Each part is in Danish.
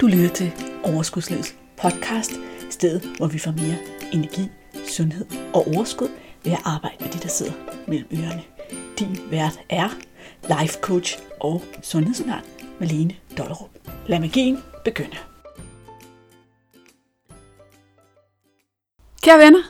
Du lytter til Overskudslivets podcast, stedet hvor vi får mere energi, sundhed og overskud ved at arbejde med de, der sidder mellem ørerne. Din vært er life coach og sundhedsundern Malene Dollerup. Lad magien begynde. Kære venner,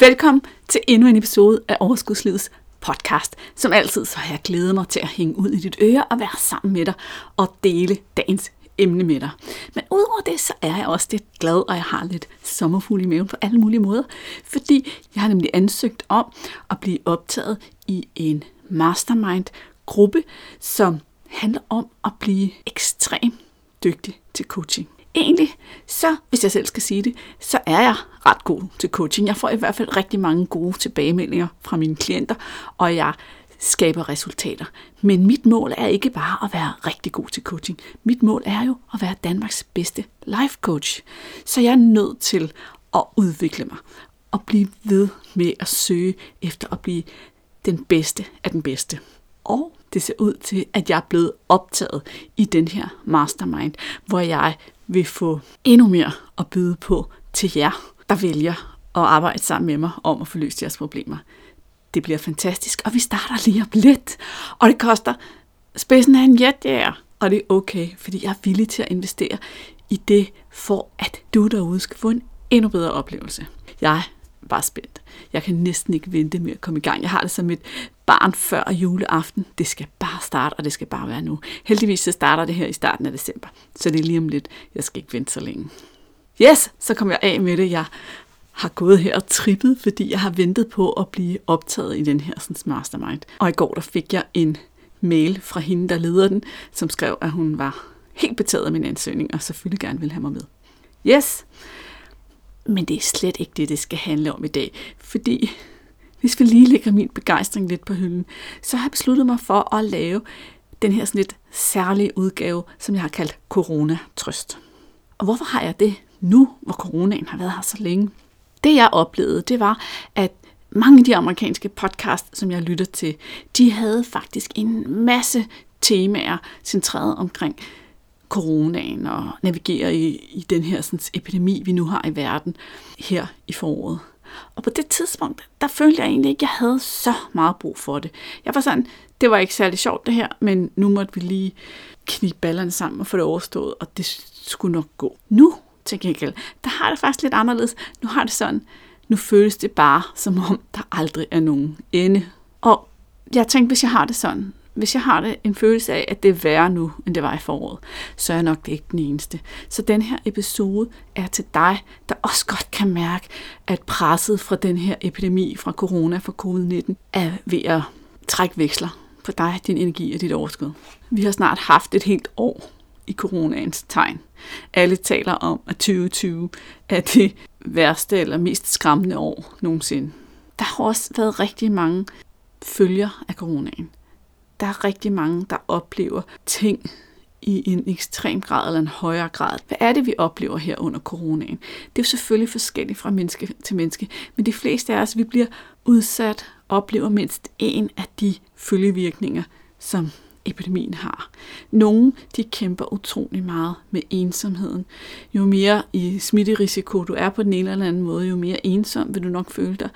velkommen til endnu en episode af Overskudslivets podcast. Som altid så har jeg glædet mig til at hænge ud i dit øre og være sammen med dig og dele dagens emne med dig. Men udover det, så er jeg også lidt glad, og jeg har lidt sommerfugl i maven på alle mulige måder, fordi jeg har nemlig ansøgt om at blive optaget i en mastermind-gruppe, som handler om at blive ekstremt dygtig til coaching. Egentlig, så hvis jeg selv skal sige det, så er jeg ret god til coaching. Jeg får i hvert fald rigtig mange gode tilbagemeldinger fra mine klienter, og jeg skaber resultater. Men mit mål er ikke bare at være rigtig god til coaching. Mit mål er jo at være Danmarks bedste life coach. Så jeg er nødt til at udvikle mig og blive ved med at søge efter at blive den bedste af den bedste. Og det ser ud til, at jeg er blevet optaget i den her mastermind, hvor jeg vil få endnu mere at byde på til jer, der vælger at arbejde sammen med mig om at få løst jeres problemer. Det bliver fantastisk, og vi starter lige op lidt. Og det koster spidsen af en jetjager, og det er okay, fordi jeg er villig til at investere i det, for at du derude skal få en endnu bedre oplevelse. Jeg er bare spændt. Jeg kan næsten ikke vente med at komme i gang. Jeg har det som et barn før juleaften. Det skal bare starte, og det skal bare være nu. Heldigvis så starter det her i starten af december, så det er lige om lidt. Jeg skal ikke vente så længe. Yes, så kommer jeg af med det. Jeg har gået her og trippet, fordi jeg har ventet på at blive optaget i den her sådan, mastermind. Og i går der fik jeg en mail fra hende, der leder den, som skrev, at hun var helt betaget af min ansøgning, og selvfølgelig gerne ville have mig med. Yes, men det er slet ikke det, det skal handle om i dag, fordi hvis vi lige lægger min begejstring lidt på hylden, så har jeg besluttet mig for at lave den her sådan lidt særlige udgave, som jeg har kaldt Corona-trøst. Og hvorfor har jeg det nu, hvor coronaen har været her så længe? Det jeg oplevede, det var, at mange af de amerikanske podcasts, som jeg lytter til, de havde faktisk en masse temaer centreret omkring coronaen og navigere i, i den her sådan, epidemi, vi nu har i verden her i foråret. Og på det tidspunkt, der følte jeg egentlig ikke, at jeg havde så meget brug for det. Jeg var sådan, det var ikke særlig sjovt det her, men nu måtte vi lige knibe ballerne sammen og få det overstået, og det skulle nok gå. Nu til gengæld, der har det faktisk lidt anderledes. Nu har det sådan, nu føles det bare, som om der aldrig er nogen ende. Og jeg tænkte, hvis jeg har det sådan, hvis jeg har det en følelse af, at det er værre nu, end det var i foråret, så er jeg nok ikke den eneste. Så den her episode er til dig, der også godt kan mærke, at presset fra den her epidemi, fra corona, fra covid-19, er ved at trække veksler på dig, din energi og dit overskud. Vi har snart haft et helt år i coronaens tegn. Alle taler om, at 2020 er det værste eller mest skræmmende år nogensinde. Der har også været rigtig mange følger af coronaen. Der er rigtig mange, der oplever ting i en ekstrem grad eller en højere grad. Hvad er det, vi oplever her under coronaen? Det er jo selvfølgelig forskelligt fra menneske til menneske, men de fleste af os, vi bliver udsat, oplever mindst en af de følgevirkninger, som epidemien har. Nogle de kæmper utrolig meget med ensomheden. Jo mere i smitterisiko du er på den ene eller anden måde, jo mere ensom vil du nok føle dig.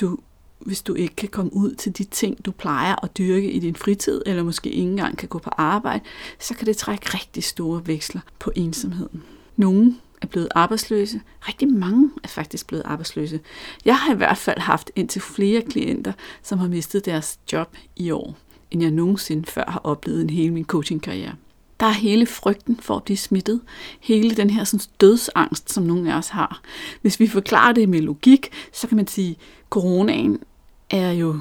Du, hvis du ikke kan komme ud til de ting, du plejer at dyrke i din fritid, eller måske ikke engang kan gå på arbejde, så kan det trække rigtig store veksler på ensomheden. Nogle er blevet arbejdsløse. Rigtig mange er faktisk blevet arbejdsløse. Jeg har i hvert fald haft indtil flere klienter, som har mistet deres job i år end jeg nogensinde før har oplevet i hele min coachingkarriere. Der er hele frygten for at blive smittet. Hele den her sådan, dødsangst, som nogle af os har. Hvis vi forklarer det med logik, så kan man sige, at coronaen er jo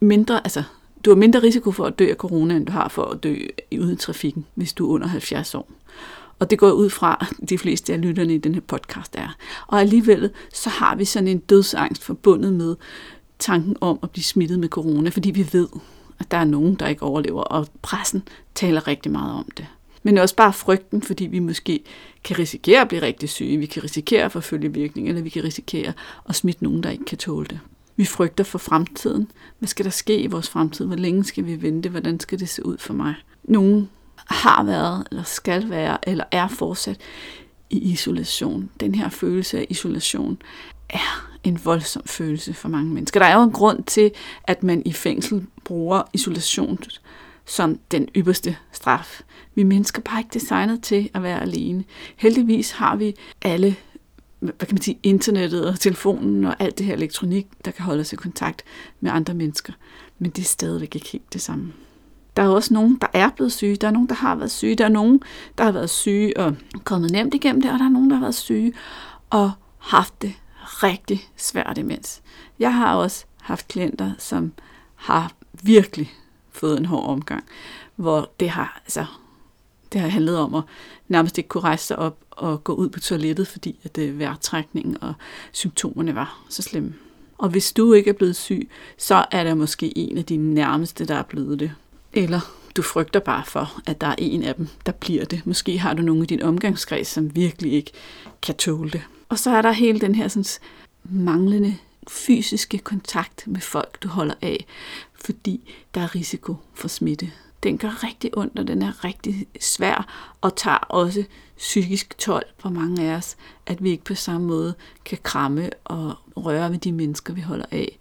mindre, altså du har mindre risiko for at dø af corona, end du har for at dø uden trafikken, hvis du er under 70 år. Og det går ud fra, de fleste af lytterne i den her podcast er. Og alligevel så har vi sådan en dødsangst forbundet med tanken om at blive smittet med corona, fordi vi ved, at der er nogen, der ikke overlever, og pressen taler rigtig meget om det. Men også bare frygten, fordi vi måske kan risikere at blive rigtig syge, vi kan risikere at forfølge virkning, eller vi kan risikere at smitte nogen, der ikke kan tåle det. Vi frygter for fremtiden. Hvad skal der ske i vores fremtid? Hvor længe skal vi vente? Hvordan skal det se ud for mig? Nogen har været, eller skal være, eller er fortsat i isolation. Den her følelse af isolation er en voldsom følelse for mange mennesker. Der er jo en grund til, at man i fængsel bruger isolation som den ypperste straf. Vi mennesker er bare ikke designet til at være alene. Heldigvis har vi alle hvad kan man sige, internettet og telefonen og alt det her elektronik, der kan holde os i kontakt med andre mennesker. Men det er stadigvæk ikke helt det samme. Der er også nogen, der er blevet syge. Der er nogen, der har været syge. Der er nogen, der har været syge og kommet nemt igennem det, og der er nogen, der har været syge og haft det rigtig svært imens. Jeg har også haft klienter, som har virkelig fået en hård omgang, hvor det har, altså, det har handlet om at nærmest ikke kunne rejse sig op og gå ud på toilettet, fordi at øh, det vejrtrækningen og symptomerne var så slemme. Og hvis du ikke er blevet syg, så er der måske en af dine nærmeste, der er blevet det. Eller du frygter bare for, at der er en af dem, der bliver det. Måske har du nogle i din omgangskreds, som virkelig ikke kan tåle det. Og så er der hele den her sådan, manglende fysiske kontakt med folk, du holder af, fordi der er risiko for smitte. Den gør rigtig ondt, og den er rigtig svær, og tager også psykisk tolv på mange af os, at vi ikke på samme måde kan kramme og røre ved de mennesker, vi holder af,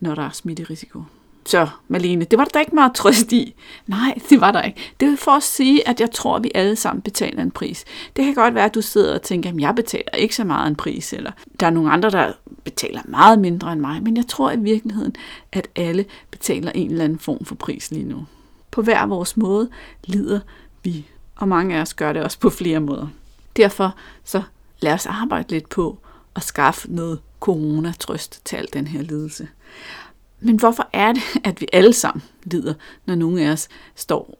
når der er smitterisiko. Så, Malene, det var der ikke meget trøst i. Nej, det var der ikke. Det er for at sige, at jeg tror, at vi alle sammen betaler en pris. Det kan godt være, at du sidder og tænker, at jeg betaler ikke så meget en pris, eller der er nogle andre, der betaler meget mindre end mig. Men jeg tror i virkeligheden, at alle betaler en eller anden form for pris lige nu. På hver vores måde lider vi, og mange af os gør det også på flere måder. Derfor så lad os arbejde lidt på at skaffe noget coronatrøst til al den her lidelse. Men hvorfor er det, at vi alle sammen lider, når nogen af os står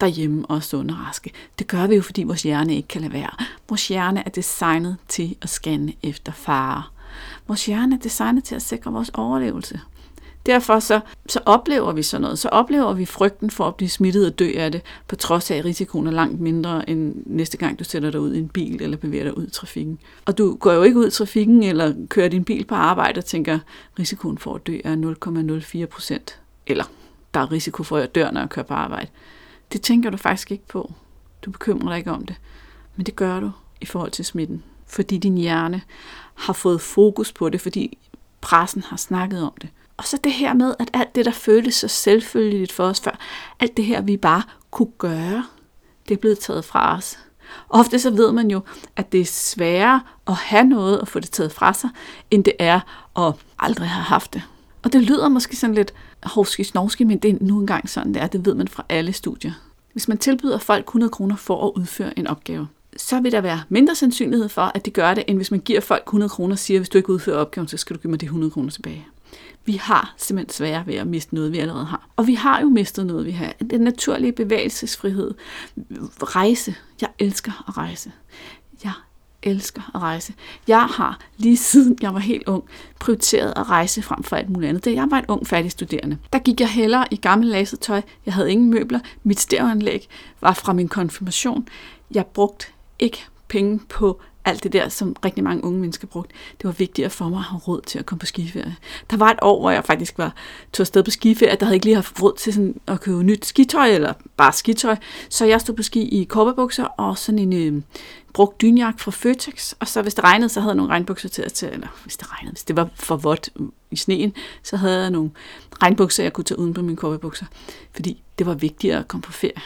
derhjemme og er sunde og raske? Det gør vi jo, fordi vores hjerne ikke kan lade være. Vores hjerne er designet til at scanne efter fare. Vores hjerne er designet til at sikre vores overlevelse. Derfor så, så oplever vi sådan noget. Så oplever vi frygten for at blive smittet og dø af det, på trods af, at risikoen er langt mindre end næste gang, du sætter dig ud i en bil eller bevæger dig ud i trafikken. Og du går jo ikke ud i trafikken eller kører din bil på arbejde og tænker, risikoen for at dø er 0,04 procent. Eller der er risiko for, at jeg dør, når jeg kører på arbejde. Det tænker du faktisk ikke på. Du bekymrer dig ikke om det. Men det gør du i forhold til smitten. Fordi din hjerne har fået fokus på det, fordi pressen har snakket om det. Og så det her med, at alt det, der føltes så selvfølgeligt for os før, alt det her, vi bare kunne gøre, det er blevet taget fra os. Ofte så ved man jo, at det er sværere at have noget og få det taget fra sig, end det er at aldrig have haft det. Og det lyder måske sådan lidt hovski snovski, men det er nu engang sådan, det er. Det ved man fra alle studier. Hvis man tilbyder folk 100 kroner for at udføre en opgave, så vil der være mindre sandsynlighed for, at de gør det, end hvis man giver folk 100 kroner og siger, hvis du ikke udfører opgaven, så skal du give mig de 100 kroner tilbage. Vi har simpelthen svære ved at miste noget, vi allerede har. Og vi har jo mistet noget, vi har. Den naturlige bevægelsesfrihed. Rejse. Jeg elsker at rejse. Jeg elsker at rejse. Jeg har lige siden jeg var helt ung prioriteret at rejse frem for alt muligt andet. Da jeg var en ung færdig studerende, der gik jeg hellere i gammel lasertøj. Jeg havde ingen møbler. Mit stereoanlæg var fra min konfirmation. Jeg brugte ikke penge på alt det der, som rigtig mange unge mennesker brugte. Det var vigtigt for mig at have råd til at komme på skiferie. Der var et år, hvor jeg faktisk var tog afsted på skiferie, at der havde ikke lige haft råd til sådan at købe nyt skitøj, eller bare skitøj. Så jeg stod på ski i korperbukser og sådan en øh, brugt dynjak fra Føtex, og så hvis det regnede, så havde jeg nogle regnbukser til at tage, eller hvis det regnede, hvis det var for vådt i sneen, så havde jeg nogle regnbukser, jeg kunne tage uden på mine korperbukser, fordi det var vigtigere at komme på ferie.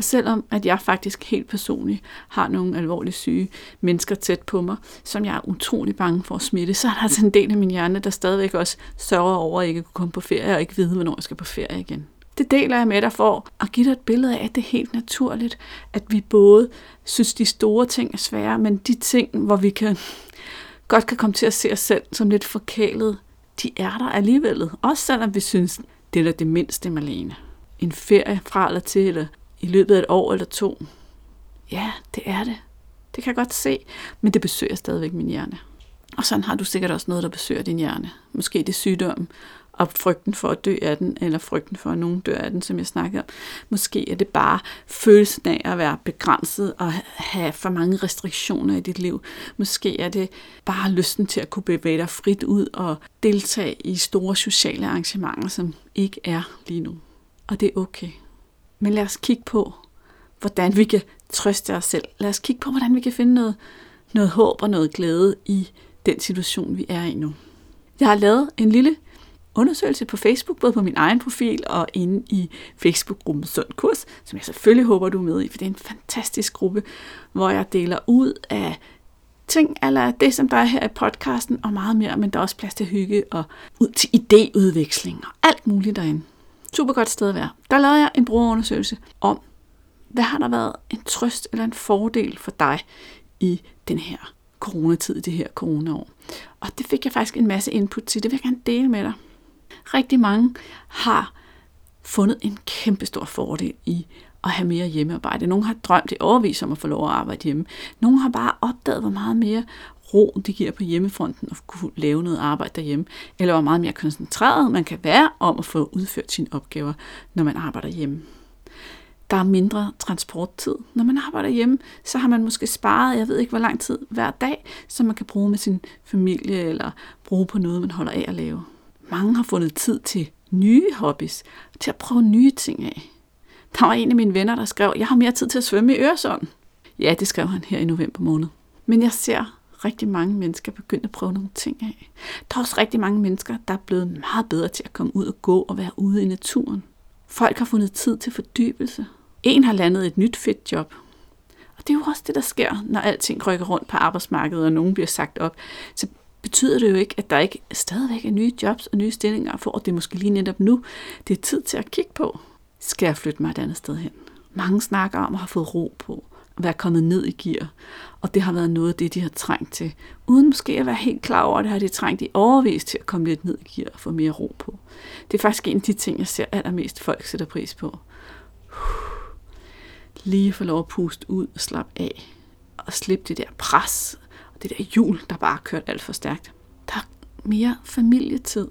Og selvom at jeg faktisk helt personligt har nogle alvorligt syge mennesker tæt på mig, som jeg er utrolig bange for at smitte, så er der altså en del af min hjerne, der stadigvæk også sørger over at ikke kunne komme på ferie og ikke vide, hvornår jeg skal på ferie igen. Det deler jeg med dig for at give dig et billede af, at det er helt naturligt, at vi både synes, de store ting er svære, men de ting, hvor vi kan godt kan komme til at se os selv som lidt forkælet, de er der alligevel. Også selvom vi synes, det er det mindste, Malene. En ferie fra eller til, eller i løbet af et år eller to. Ja, det er det. Det kan jeg godt se, men det besøger stadigvæk min hjerne. Og sådan har du sikkert også noget, der besøger din hjerne. Måske det er sygdommen, og frygten for at dø af den, eller frygten for, at nogen dør af den, som jeg snakkede om. Måske er det bare følelsen af at være begrænset og have for mange restriktioner i dit liv. Måske er det bare lysten til at kunne bevæge dig frit ud og deltage i store sociale arrangementer, som ikke er lige nu. Og det er okay. Men lad os kigge på, hvordan vi kan trøste os selv. Lad os kigge på, hvordan vi kan finde noget, noget håb og noget glæde i den situation, vi er i nu. Jeg har lavet en lille undersøgelse på Facebook, både på min egen profil og inde i Facebook-gruppen Sund Kurs, som jeg selvfølgelig håber, du er med i, for det er en fantastisk gruppe, hvor jeg deler ud af ting, eller det, som der er her i podcasten, og meget mere, men der er også plads til hygge og ud til idéudveksling og alt muligt derinde. Super godt sted at være. Der lavede jeg en brugerundersøgelse om, hvad har der været en trøst eller en fordel for dig i den her coronatid, i det her coronaår. Og det fik jeg faktisk en masse input til. Det vil jeg gerne dele med dig. Rigtig mange har fundet en kæmpe stor fordel i at have mere hjemmearbejde. Nogle har drømt i overvis om at få lov at arbejde hjemme. Nogle har bare opdaget, hvor meget mere ro det giver på hjemmefronten at kunne lave noget arbejde derhjemme, eller hvor meget mere koncentreret man kan være om at få udført sine opgaver, når man arbejder hjemme. Der er mindre transporttid. Når man arbejder hjemme, så har man måske sparet, jeg ved ikke hvor lang tid hver dag, som man kan bruge med sin familie, eller bruge på noget, man holder af at lave. Mange har fundet tid til nye hobbies, til at prøve nye ting af. Der var en af mine venner, der skrev, jeg har mere tid til at svømme i Øresund. Ja, det skrev han her i november måned. Men jeg ser rigtig mange mennesker begyndt at prøve nogle ting af. Der er også rigtig mange mennesker, der er blevet meget bedre til at komme ud og gå og være ude i naturen. Folk har fundet tid til fordybelse. En har landet et nyt fedt job. Og det er jo også det, der sker, når alting rykker rundt på arbejdsmarkedet, og nogen bliver sagt op. Så betyder det jo ikke, at der ikke stadigvæk er nye jobs og nye stillinger, for det er måske lige netop nu, det er tid til at kigge på. Skal jeg flytte mig et andet sted hen? Mange snakker om at have fået ro på, være kommet ned i gear, og det har været noget af det, de har trængt til. Uden måske at være helt klar over det, har de trængt i overvis til at komme lidt ned i gear og få mere ro på. Det er faktisk en af de ting, jeg ser allermest folk sætter pris på. Lige få lov at puste ud og slappe af, og slippe det der pres, og det der hjul, der bare har kørt alt for stærkt. Der er mere familietid,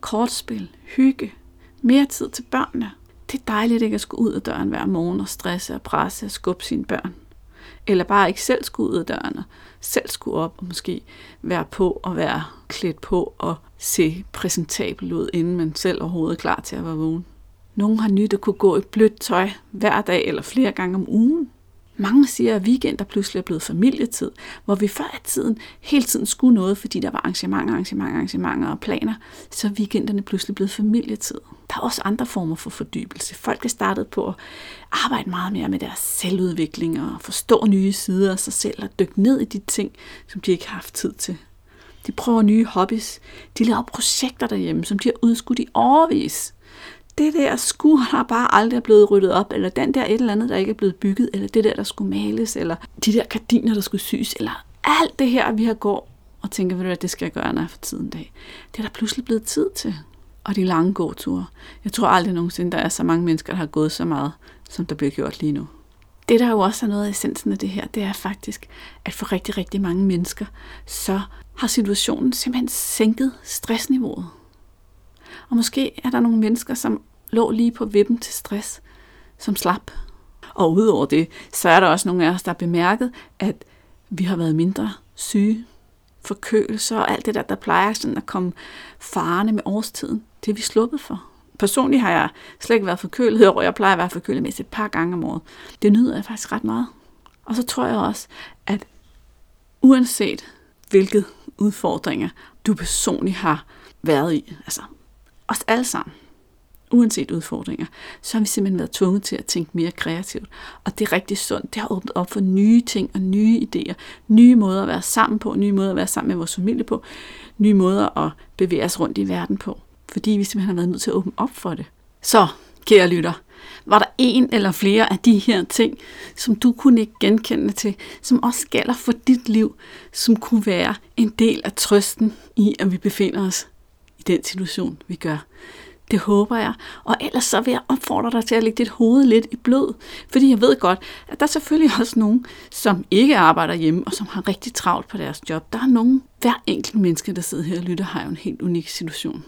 kortspil, hygge, mere tid til børnene. Det er dejligt ikke at skulle ud af døren hver morgen og stresse og presse og skubbe sine børn. Eller bare ikke selv skulle ud af døren og selv skulle op og måske være på og være klædt på og se præsentabel ud, inden man selv overhovedet er klar til at være vågen. Nogle har nyt at kunne gå i blødt tøj hver dag eller flere gange om ugen. Mange siger, at weekender pludselig er blevet familietid, hvor vi før i tiden hele tiden skulle noget, fordi der var arrangementer, arrangementer, arrangementer og planer, så er weekenderne pludselig blevet familietid. Der er også andre former for fordybelse. Folk er startet på at arbejde meget mere med deres selvudvikling og forstå nye sider af sig selv og dykke ned i de ting, som de ikke har haft tid til. De prøver nye hobbies. De laver projekter derhjemme, som de har udskudt i overvis det der skur der bare aldrig er blevet ryddet op, eller den der et eller andet, der ikke er blevet bygget, eller det der, der skulle males, eller de der gardiner, der skulle sys, eller alt det her, vi har går og tænker, hvad det skal jeg gøre, når jeg får tiden dag. Det er der pludselig blevet tid til. Og de lange gåture. Jeg tror aldrig nogensinde, der er så mange mennesker, der har gået så meget, som der bliver gjort lige nu. Det, der jo også er noget af essensen af det her, det er faktisk, at for rigtig, rigtig mange mennesker, så har situationen simpelthen sænket stressniveauet. Og måske er der nogle mennesker, som lå lige på vippen til stress, som slap. Og udover det, så er der også nogle af os, der har bemærket, at vi har været mindre syge, forkølelser og alt det der, der plejer sådan at komme farne med årstiden. Det er vi sluppet for. Personligt har jeg slet ikke været forkølet og Jeg plejer at være forkølet mest et par gange om året. Det nyder jeg faktisk ret meget. Og så tror jeg også, at uanset hvilke udfordringer du personligt har været i, altså os alle sammen, uanset udfordringer, så har vi simpelthen været tvunget til at tænke mere kreativt. Og det er rigtig sundt. Det har åbnet op for nye ting og nye idéer, nye måder at være sammen på, nye måder at være sammen med vores familie på, nye måder at bevæge os rundt i verden på, fordi vi simpelthen har været nødt til at åbne op for det. Så, kære lytter, var der en eller flere af de her ting, som du kunne ikke genkende til, som også gælder for dit liv, som kunne være en del af trøsten i, at vi befinder os den situation, vi gør. Det håber jeg. Og ellers så vil jeg opfordre dig til at lægge dit hoved lidt i blød. Fordi jeg ved godt, at der er selvfølgelig også nogen, som ikke arbejder hjemme, og som har rigtig travlt på deres job. Der er nogen, hver enkelt menneske, der sidder her og lytter, har jo en helt unik situation.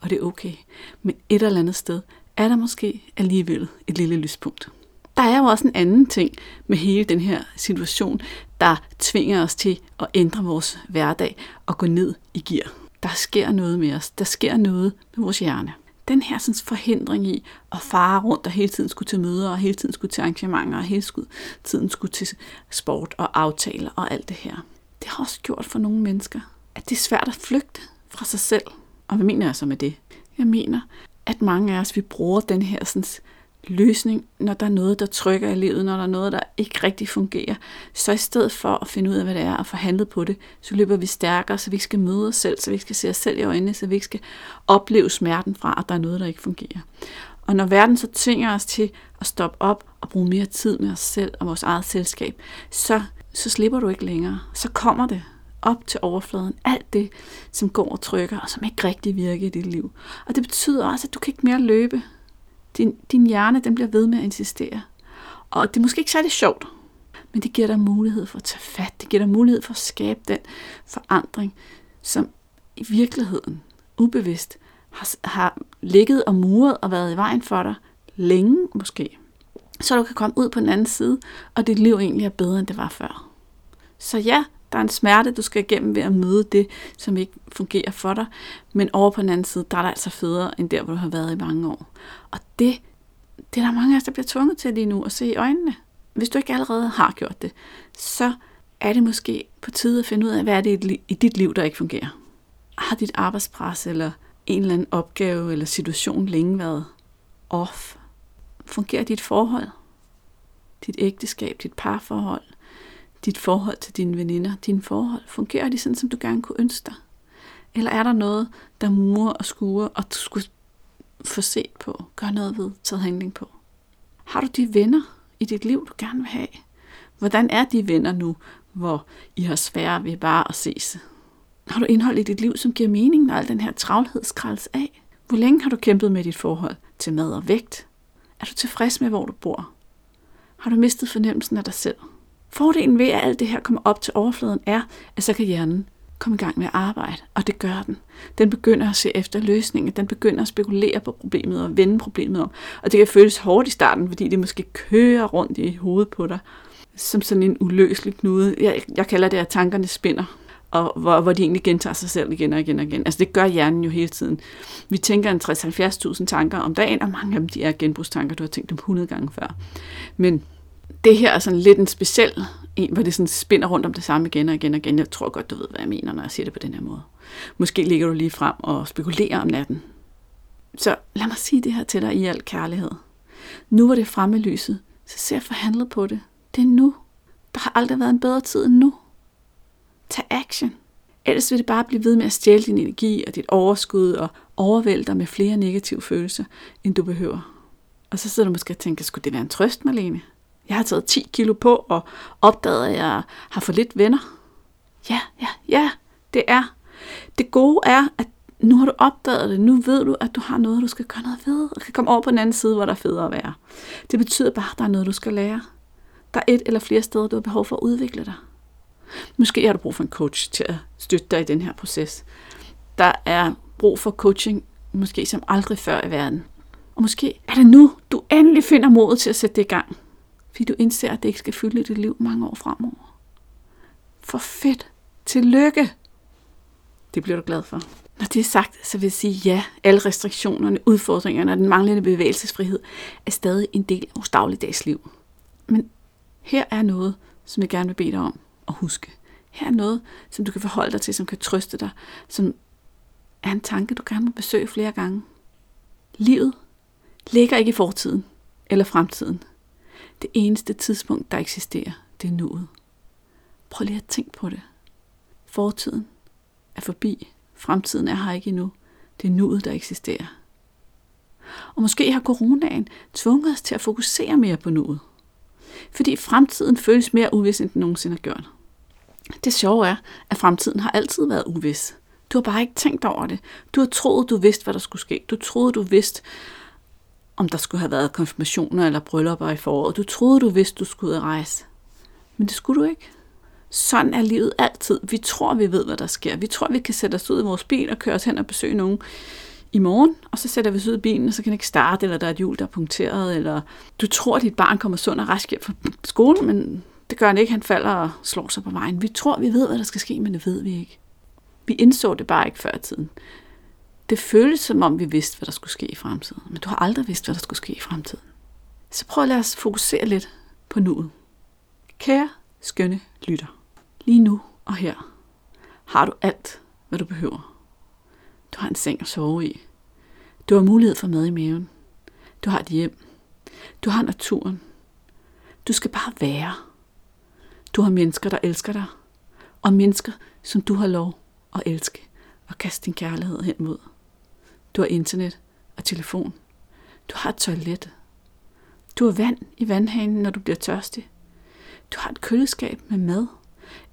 Og det er okay. Men et eller andet sted er der måske alligevel et lille lyspunkt. Der er jo også en anden ting med hele den her situation, der tvinger os til at ændre vores hverdag og gå ned i gear der sker noget med os. Der sker noget med vores hjerne. den her sådan, forhindring i at fare rundt og hele tiden skulle til møder, og hele tiden skulle til arrangementer, og hele tiden skulle til sport og aftaler og alt det her. Det har også gjort for nogle mennesker, at det er svært at flygte fra sig selv. Og hvad mener jeg så med det? Jeg mener, at mange af os, vi bruger den her sådan, løsning, når der er noget, der trykker i livet, når der er noget, der ikke rigtig fungerer. Så i stedet for at finde ud af, hvad det er, og forhandle på det, så løber vi stærkere, så vi ikke skal møde os selv, så vi ikke skal se os selv i øjnene, så vi ikke skal opleve smerten fra, at der er noget, der ikke fungerer. Og når verden så tvinger os til at stoppe op og bruge mere tid med os selv og vores eget selskab, så, så slipper du ikke længere. Så kommer det op til overfladen. Alt det, som går og trykker, og som ikke rigtig virker i dit liv. Og det betyder også, at du kan ikke mere løbe. Din, din hjerne den bliver ved med at insistere. Og det er måske ikke særlig sjovt, men det giver dig mulighed for at tage fat. Det giver dig mulighed for at skabe den forandring, som i virkeligheden, ubevidst, har, har ligget og muret og været i vejen for dig længe måske. Så du kan komme ud på den anden side, og dit liv egentlig er bedre, end det var før. Så ja, der er en smerte, du skal igennem ved at møde det, som ikke fungerer for dig. Men over på den anden side, der er der altså federe, end der, hvor du har været i mange år. Og det, det er der mange af os, der bliver tvunget til lige nu at se i øjnene. Hvis du ikke allerede har gjort det, så er det måske på tide at finde ud af, hvad er det i dit liv, der ikke fungerer. Har dit arbejdspres eller en eller anden opgave eller situation længe været off? Fungerer dit forhold? Dit ægteskab, dit parforhold? Dit forhold til dine veninder, dine forhold, fungerer de sådan, som du gerne kunne ønske dig? Eller er der noget, der murer og skuer, og du skulle få set på, gøre noget ved, taget handling på? Har du de venner i dit liv, du gerne vil have? Hvordan er de venner nu, hvor I har svære ved bare at ses? Har du indhold i dit liv, som giver mening, når al den her travlhed skraldes af? Hvor længe har du kæmpet med dit forhold til mad og vægt? Er du tilfreds med, hvor du bor? Har du mistet fornemmelsen af dig selv? Fordelen ved, at alt det her kommer op til overfladen, er, at så kan hjernen komme i gang med at arbejde, og det gør den. Den begynder at se efter løsninger, den begynder at spekulere på problemet og vende problemet om. Og det kan føles hårdt i starten, fordi det måske kører rundt i hovedet på dig, som sådan en uløselig knude. Jeg, jeg kalder det, at tankerne spinder, og hvor, hvor de egentlig gentager sig selv igen og igen og igen. Altså det gør hjernen jo hele tiden. Vi tænker en 60-70.000 tanker om dagen, og mange af dem de er genbrugstanker, du har tænkt dem 100 gange før. Men det her er sådan lidt en speciel en, hvor det sådan spinder rundt om det samme igen og igen og igen. Jeg tror godt, du ved, hvad jeg mener, når jeg siger det på den her måde. Måske ligger du lige frem og spekulerer om natten. Så lad mig sige det her til dig i al kærlighed. Nu hvor det er fremme lyset, så ser jeg forhandlet på det. Det er nu. Der har aldrig været en bedre tid end nu. Tag action. Ellers vil det bare blive ved med at stjæle din energi og dit overskud og overvælde dig med flere negative følelser, end du behøver. Og så sidder du måske og tænker, skulle det være en trøst, Marlene? Jeg har taget 10 kilo på og opdaget, at jeg har for lidt venner. Ja, ja, ja, det er. Det gode er, at nu har du opdaget det. Nu ved du, at du har noget, du skal gøre noget ved. Og kan komme over på den anden side, hvor der er federe at være. Det betyder bare, at der er noget, du skal lære. Der er et eller flere steder, du har behov for at udvikle dig. Måske har du brug for en coach til at støtte dig i den her proces. Der er brug for coaching, måske som aldrig før i verden. Og måske er det nu, du endelig finder modet til at sætte det i gang. Fordi du indser, at det ikke skal fylde dit liv mange år fremover. For fedt. Tillykke. Det bliver du glad for. Når det er sagt, så vil jeg sige ja. Alle restriktionerne, udfordringerne og den manglende bevægelsesfrihed er stadig en del af vores dagligdags liv. Men her er noget, som jeg gerne vil bede dig om at huske. Her er noget, som du kan forholde dig til, som kan trøste dig, som er en tanke, du gerne må besøge flere gange. Livet ligger ikke i fortiden eller fremtiden. Det eneste tidspunkt, der eksisterer, det er nuet. Prøv lige at tænke på det. Fortiden er forbi. Fremtiden er her ikke endnu. Det er nuet, der eksisterer. Og måske har coronaen tvunget os til at fokusere mere på nuet. Fordi fremtiden føles mere uvis, end den nogensinde har gjort. Det sjove er, at fremtiden har altid været uvis. Du har bare ikke tænkt over det. Du har troet, du vidste, hvad der skulle ske. Du troede, du vidste, om der skulle have været konfirmationer eller bryllupper i foråret. Du troede, du vidste, du skulle ud og rejse. Men det skulle du ikke. Sådan er livet altid. Vi tror, vi ved, hvad der sker. Vi tror, vi kan sætte os ud i vores bil og køre os hen og besøge nogen i morgen, og så sætter vi os ud i bilen, og så kan det ikke starte, eller der er et hjul, der er punkteret, eller du tror, at dit barn kommer sund og rask hjem fra skolen, men det gør han ikke. Han falder og slår sig på vejen. Vi tror, vi ved, hvad der skal ske, men det ved vi ikke. Vi indså det bare ikke før i tiden det føles som om, vi vidste, hvad der skulle ske i fremtiden. Men du har aldrig vidst, hvad der skulle ske i fremtiden. Så prøv at lade os fokusere lidt på nuet. Kære, skønne lytter. Lige nu og her har du alt, hvad du behøver. Du har en seng at sove i. Du har mulighed for mad i maven. Du har et hjem. Du har naturen. Du skal bare være. Du har mennesker, der elsker dig. Og mennesker, som du har lov at elske og kaste din kærlighed hen mod. Du har internet og telefon. Du har et toilet. Du har vand i vandhanen, når du bliver tørstig. Du har et køleskab med mad,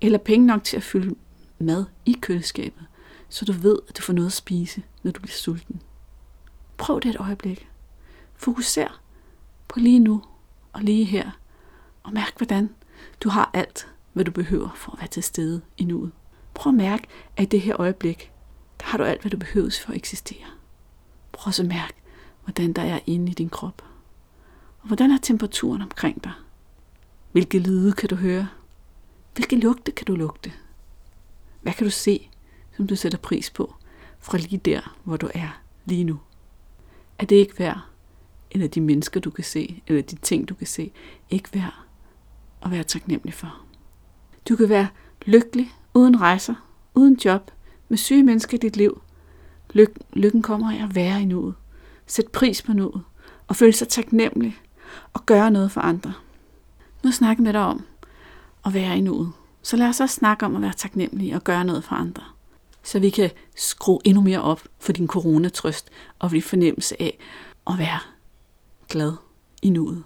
eller penge nok til at fylde mad i køleskabet, så du ved, at du får noget at spise, når du bliver sulten. Prøv det et øjeblik. Fokuser på lige nu og lige her, og mærk, hvordan du har alt, hvad du behøver for at være til stede i nuet. Prøv at mærke, at i det her øjeblik, der har du alt, hvad du behøver for at eksistere. Prøv så at mærke, hvordan der er inde i din krop. Og hvordan er temperaturen omkring dig? Hvilke lyde kan du høre? Hvilke lugte kan du lugte? Hvad kan du se, som du sætter pris på, fra lige der, hvor du er lige nu? Er det ikke værd, eller de mennesker, du kan se, eller de ting, du kan se, ikke værd at være taknemmelig for? Du kan være lykkelig, uden rejser, uden job, med syge mennesker i dit liv. Lyk, lykken kommer af at være i nuet. Sæt pris på nuet, og føle sig taknemmelig, og gøre noget for andre. Nu snakker med dig om at være i nuet. Så lad os også snakke om at være taknemmelig og gøre noget for andre. Så vi kan skrue endnu mere op for din coronatrøst og din fornemmelse af at være glad i nuet.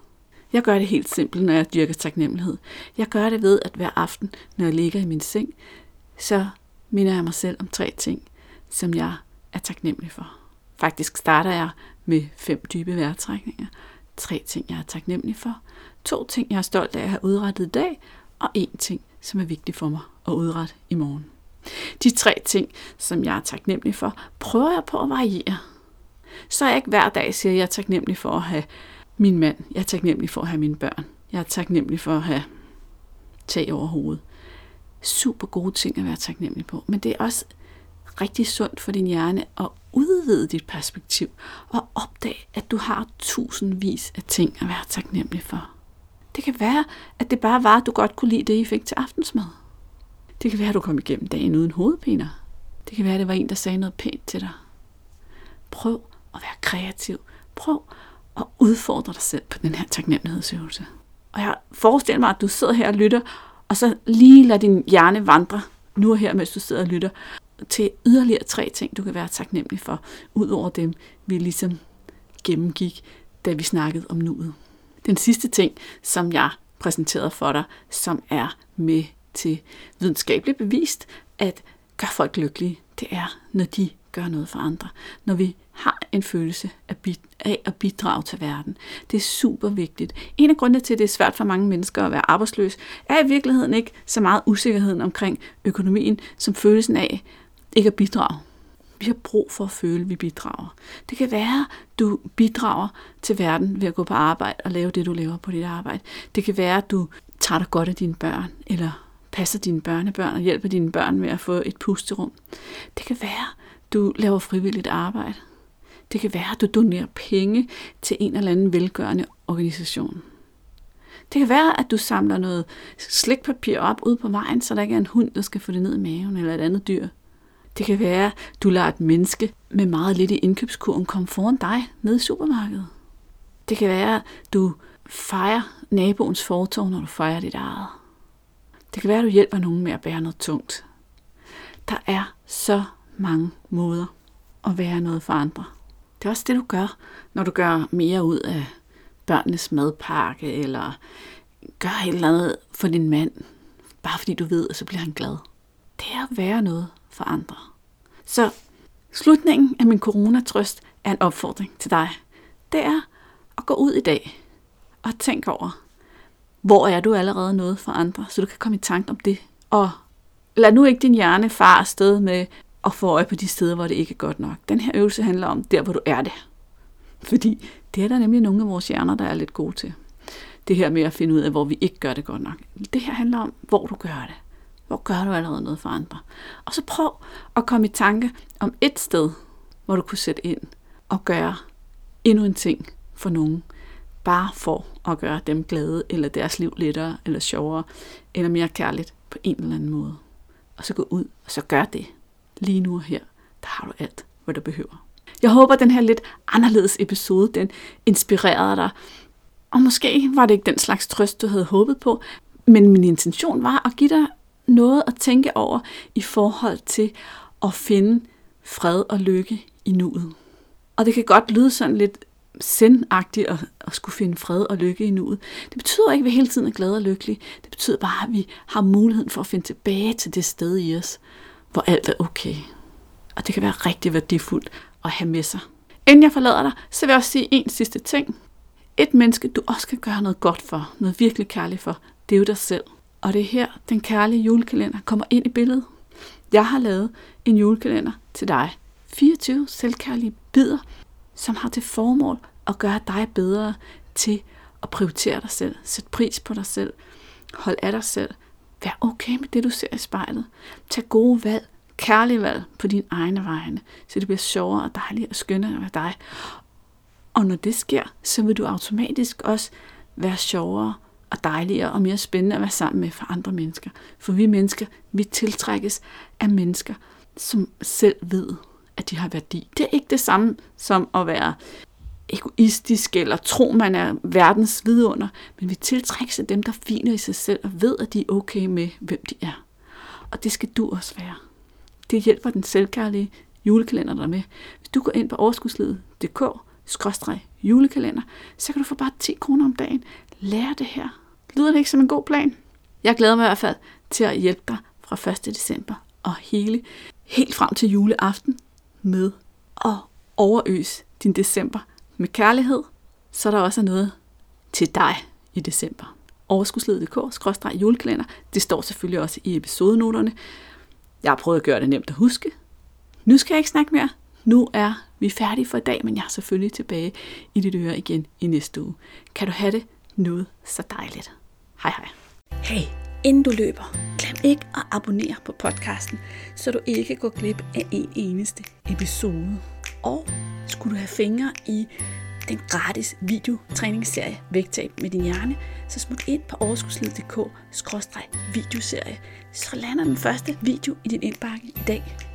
Jeg gør det helt simpelt, når jeg dyrker taknemmelighed. Jeg gør det ved, at hver aften, når jeg ligger i min seng, så minder jeg mig selv om tre ting, som jeg er taknemmelig for. Faktisk starter jeg med fem dybe vejrtrækninger. Tre ting, jeg er taknemmelig for. To ting, jeg er stolt af at have udrettet i dag. Og en ting, som er vigtig for mig at udrette i morgen. De tre ting, som jeg er taknemmelig for, prøver jeg på at variere. Så jeg ikke hver dag siger, at jeg er taknemmelig for at have min mand. Jeg er taknemmelig for at have mine børn. Jeg er taknemmelig for at have tag over hovedet. Super gode ting at være taknemmelig på. Men det er også rigtig sundt for din hjerne at udvide dit perspektiv og opdage, at du har tusindvis af ting at være taknemmelig for. Det kan være, at det bare var, at du godt kunne lide det, I fik til aftensmad. Det kan være, at du kom igennem dagen uden hovedpiner. Det kan være, at det var en, der sagde noget pænt til dig. Prøv at være kreativ. Prøv at udfordre dig selv på den her taknemmelighedsøvelse. Og jeg forestiller mig, at du sidder her og lytter, og så lige lader din hjerne vandre nu og her, mens du sidder og lytter, til yderligere tre ting, du kan være taknemmelig for, ud over dem, vi ligesom gennemgik, da vi snakkede om nuet. Den sidste ting, som jeg præsenterede for dig, som er med til videnskabeligt bevist, at gør folk lykkelige, det er, når de gør noget for andre. Når vi har en følelse af at bidrage til verden. Det er super vigtigt. En af grundene til, at det er svært for mange mennesker at være arbejdsløs, er i virkeligheden ikke så meget usikkerheden omkring økonomien, som følelsen af ikke at bidrage. Vi har brug for at føle, at vi bidrager. Det kan være, at du bidrager til verden ved at gå på arbejde og lave det, du laver på dit arbejde. Det kan være, at du tager dig godt af dine børn, eller passer dine børnebørn og hjælper dine børn med at få et pusterum. Det kan være, at du laver frivilligt arbejde. Det kan være, at du donerer penge til en eller anden velgørende organisation. Det kan være, at du samler noget slikpapir op ude på vejen, så der ikke er en hund, der skal få det ned i maven, eller et andet dyr. Det kan være, du lader et menneske med meget lidt i indkøbskurven komme foran dig nede i supermarkedet. Det kan være, du fejrer naboens fortov, når du fejrer dit eget. Det kan være, at du hjælper nogen med at bære noget tungt. Der er så mange måder at være noget for andre. Det er også det, du gør, når du gør mere ud af børnenes madpakke, eller gør et eller andet for din mand, bare fordi du ved, at så bliver han glad. Det er at være noget for andre. Så slutningen af min coronatrøst er en opfordring til dig. Det er at gå ud i dag og tænk over, hvor er du allerede noget for andre, så du kan komme i tanke om det. Og lad nu ikke din hjerne far afsted med at få øje på de steder, hvor det ikke er godt nok. Den her øvelse handler om der, hvor du er det. Fordi det er der nemlig nogle af vores hjerner, der er lidt gode til. Det her med at finde ud af, hvor vi ikke gør det godt nok. Det her handler om, hvor du gør det. Hvor gør du allerede noget for andre? Og så prøv at komme i tanke om et sted, hvor du kunne sætte ind og gøre endnu en ting for nogen, bare for at gøre dem glade, eller deres liv lettere, eller sjovere, eller mere kærligt på en eller anden måde. Og så gå ud, og så gør det. Lige nu og her, der har du alt, hvad du behøver. Jeg håber, at den her lidt anderledes episode, den inspirerede dig. Og måske var det ikke den slags trøst, du havde håbet på, men min intention var at give dig noget at tænke over i forhold til at finde fred og lykke i nuet. Og det kan godt lyde sådan lidt sendagtigt at, at skulle finde fred og lykke i nuet. Det betyder ikke, at vi hele tiden er glade og lykkelige. Det betyder bare, at vi har muligheden for at finde tilbage til det sted i os, hvor alt er okay. Og det kan være rigtig værdifuldt at have med sig. Inden jeg forlader dig, så vil jeg også sige en sidste ting. Et menneske, du også kan gøre noget godt for, noget virkelig kærligt for, det er jo dig selv. Og det er her, den kærlige julekalender kommer ind i billedet. Jeg har lavet en julekalender til dig. 24 selvkærlige bidder, som har til formål at gøre dig bedre til at prioritere dig selv, sætte pris på dig selv, hold af dig selv, vær okay med det, du ser i spejlet, tag gode valg, kærlige valg på dine egne vegne, så det bliver sjovere og dejligere og skønnere at være dig. Og når det sker, så vil du automatisk også være sjovere og dejligere og mere spændende at være sammen med for andre mennesker. For vi mennesker, vi tiltrækkes af mennesker, som selv ved, at de har værdi. Det er ikke det samme som at være egoistisk eller tro, man er verdens vidunder, men vi tiltrækkes af dem, der finer i sig selv og ved, at de er okay med, hvem de er. Og det skal du også være. Det hjælper den selvkærlige julekalender der med. Hvis du går ind på overskudslivet.dk julekalender, så kan du få bare 10 kroner om dagen. Lær det her. Lyder det ikke som en god plan? Jeg glæder mig i hvert fald til at hjælpe dig fra 1. december og hele, helt frem til juleaften med at overøse din december med kærlighed, så der også er noget til dig i december. Overskudsledet.dk, julekalender, det står selvfølgelig også i episodenoterne. Jeg har prøvet at gøre det nemt at huske. Nu skal jeg ikke snakke mere. Nu er vi færdige for i dag, men jeg er selvfølgelig tilbage i dit øre igen i næste uge. Kan du have det noget så dejligt. Hej hej. Hey, inden du løber, glem ikke at abonnere på podcasten, så du ikke går glip af en eneste episode. Og skulle du have fingre i den gratis videotræningsserie Vægtab med din hjerne, så smut ind på overskudslivet.dk videoserie, så lander den første video i din indbakke i dag.